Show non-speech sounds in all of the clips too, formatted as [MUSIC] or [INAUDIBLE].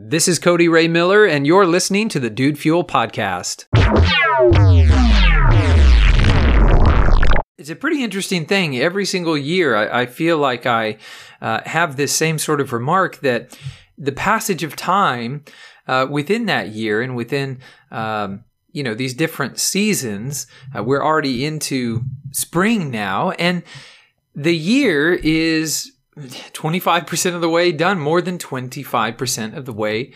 This is Cody Ray Miller, and you're listening to the Dude Fuel Podcast. It's a pretty interesting thing. Every single year, I, I feel like I uh, have this same sort of remark that the passage of time uh, within that year and within um, you know these different seasons, uh, we're already into spring now, and the year is 25% of the way done, more than 25% of the way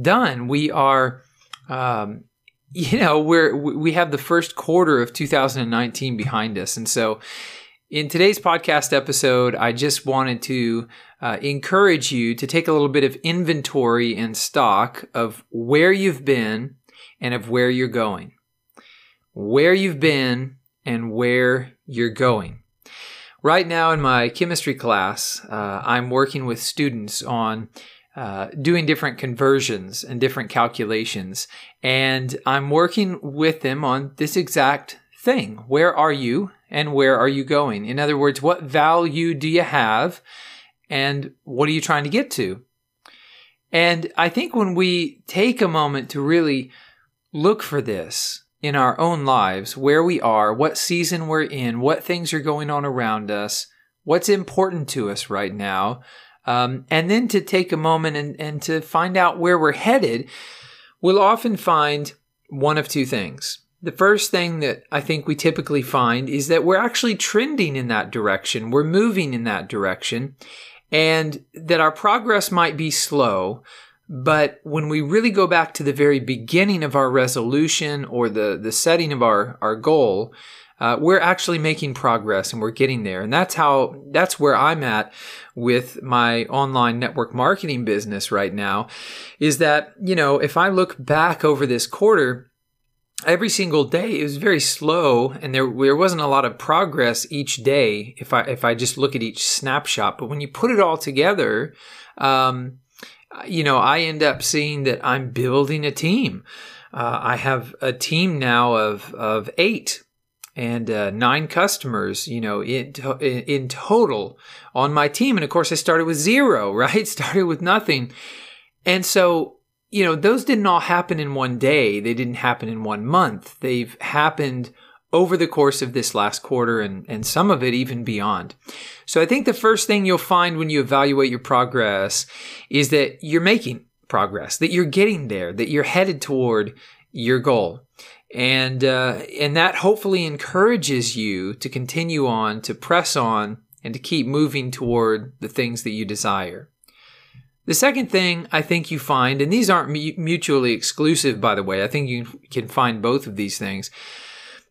done. We are, um, you know, we're, we have the first quarter of 2019 behind us. And so in today's podcast episode, I just wanted to uh, encourage you to take a little bit of inventory and stock of where you've been and of where you're going. Where you've been and where you're going. Right now in my chemistry class, uh, I'm working with students on uh, doing different conversions and different calculations. And I'm working with them on this exact thing. Where are you and where are you going? In other words, what value do you have and what are you trying to get to? And I think when we take a moment to really look for this, in our own lives, where we are, what season we're in, what things are going on around us, what's important to us right now, um, and then to take a moment and, and to find out where we're headed, we'll often find one of two things. The first thing that I think we typically find is that we're actually trending in that direction, we're moving in that direction, and that our progress might be slow, but when we really go back to the very beginning of our resolution or the, the setting of our, our goal, uh, we're actually making progress and we're getting there. And that's how, that's where I'm at with my online network marketing business right now is that, you know, if I look back over this quarter, every single day it was very slow and there, there wasn't a lot of progress each day if I, if I just look at each snapshot. But when you put it all together, um, you know, I end up seeing that I'm building a team. Uh, I have a team now of of eight and uh, nine customers, you know, in, to- in total on my team. And of course, I started with zero, [LAUGHS] right? Started with nothing. And so, you know, those didn't all happen in one day. They didn't happen in one month. They've happened over the course of this last quarter and, and some of it even beyond. So I think the first thing you'll find when you evaluate your progress is that you're making progress, that you're getting there, that you're headed toward your goal. And, uh, and that hopefully encourages you to continue on, to press on, and to keep moving toward the things that you desire. The second thing I think you find, and these aren't mutually exclusive, by the way, I think you can find both of these things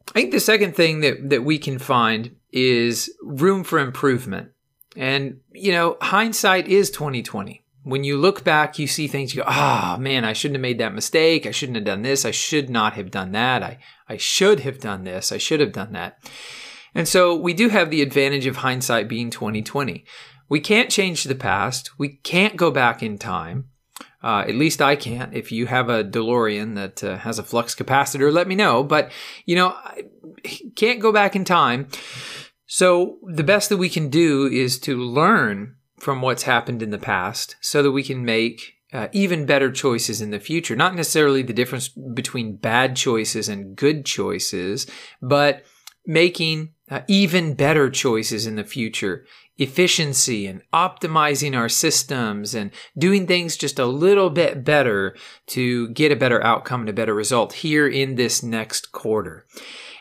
I think the second thing that, that we can find is room for improvement. And, you know, hindsight is 2020. When you look back, you see things, you go, ah, oh, man, I shouldn't have made that mistake. I shouldn't have done this. I should not have done that. I, I should have done this. I should have done that. And so we do have the advantage of hindsight being 2020. We can't change the past. We can't go back in time. Uh, at least I can't. If you have a DeLorean that uh, has a flux capacitor, let me know. But, you know, I can't go back in time. So the best that we can do is to learn from what's happened in the past so that we can make uh, even better choices in the future. Not necessarily the difference between bad choices and good choices, but making uh, even better choices in the future efficiency and optimizing our systems and doing things just a little bit better to get a better outcome and a better result here in this next quarter.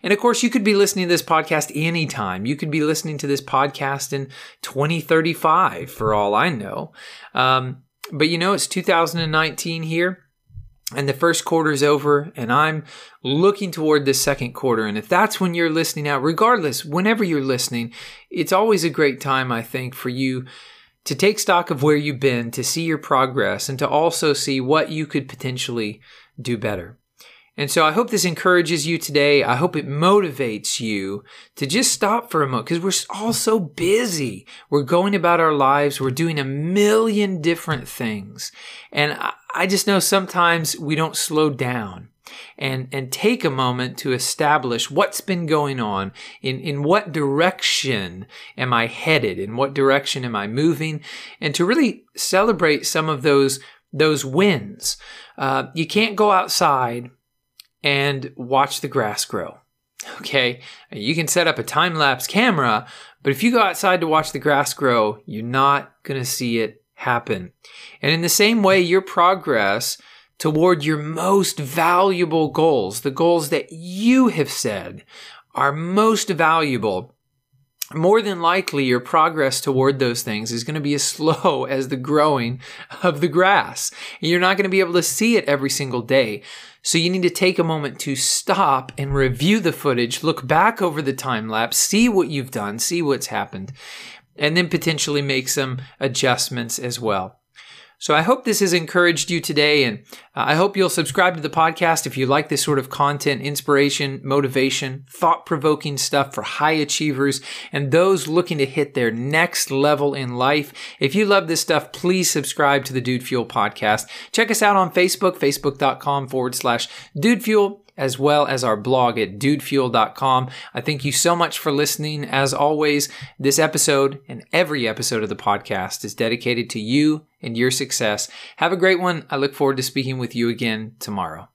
And of course, you could be listening to this podcast anytime. You could be listening to this podcast in 2035 for all I know. Um, but you know, it's 2019 here and the first quarter is over and I'm looking toward the second quarter. And if that's when you're listening out, regardless, whenever you're listening, it's always a great time, I think, for you to take stock of where you've been, to see your progress, and to also see what you could potentially do better. And so I hope this encourages you today. I hope it motivates you to just stop for a moment because we're all so busy. We're going about our lives. We're doing a million different things. And I just know sometimes we don't slow down and, and take a moment to establish what's been going on. In, in what direction am I headed? In what direction am I moving? And to really celebrate some of those those wins. Uh, you can't go outside and watch the grass grow. Okay, you can set up a time lapse camera, but if you go outside to watch the grass grow, you're not going to see it happen. And in the same way, your progress toward your most valuable goals, the goals that you have said are most valuable, more than likely your progress toward those things is going to be as [LAUGHS] slow as the growing of the grass. You're not going to be able to see it every single day. So you need to take a moment to stop and review the footage, look back over the time lapse, see what you've done, see what's happened, and then potentially make some adjustments as well. So I hope this has encouraged you today, and uh, I hope you'll subscribe to the podcast if you like this sort of content, inspiration, motivation, thought provoking stuff for high achievers and those looking to hit their next level in life. If you love this stuff, please subscribe to the Dude Fuel podcast. Check us out on Facebook, facebook.com forward slash Dude Fuel as well as our blog at dudefuel.com. I thank you so much for listening. As always, this episode and every episode of the podcast is dedicated to you and your success. Have a great one. I look forward to speaking with you again tomorrow.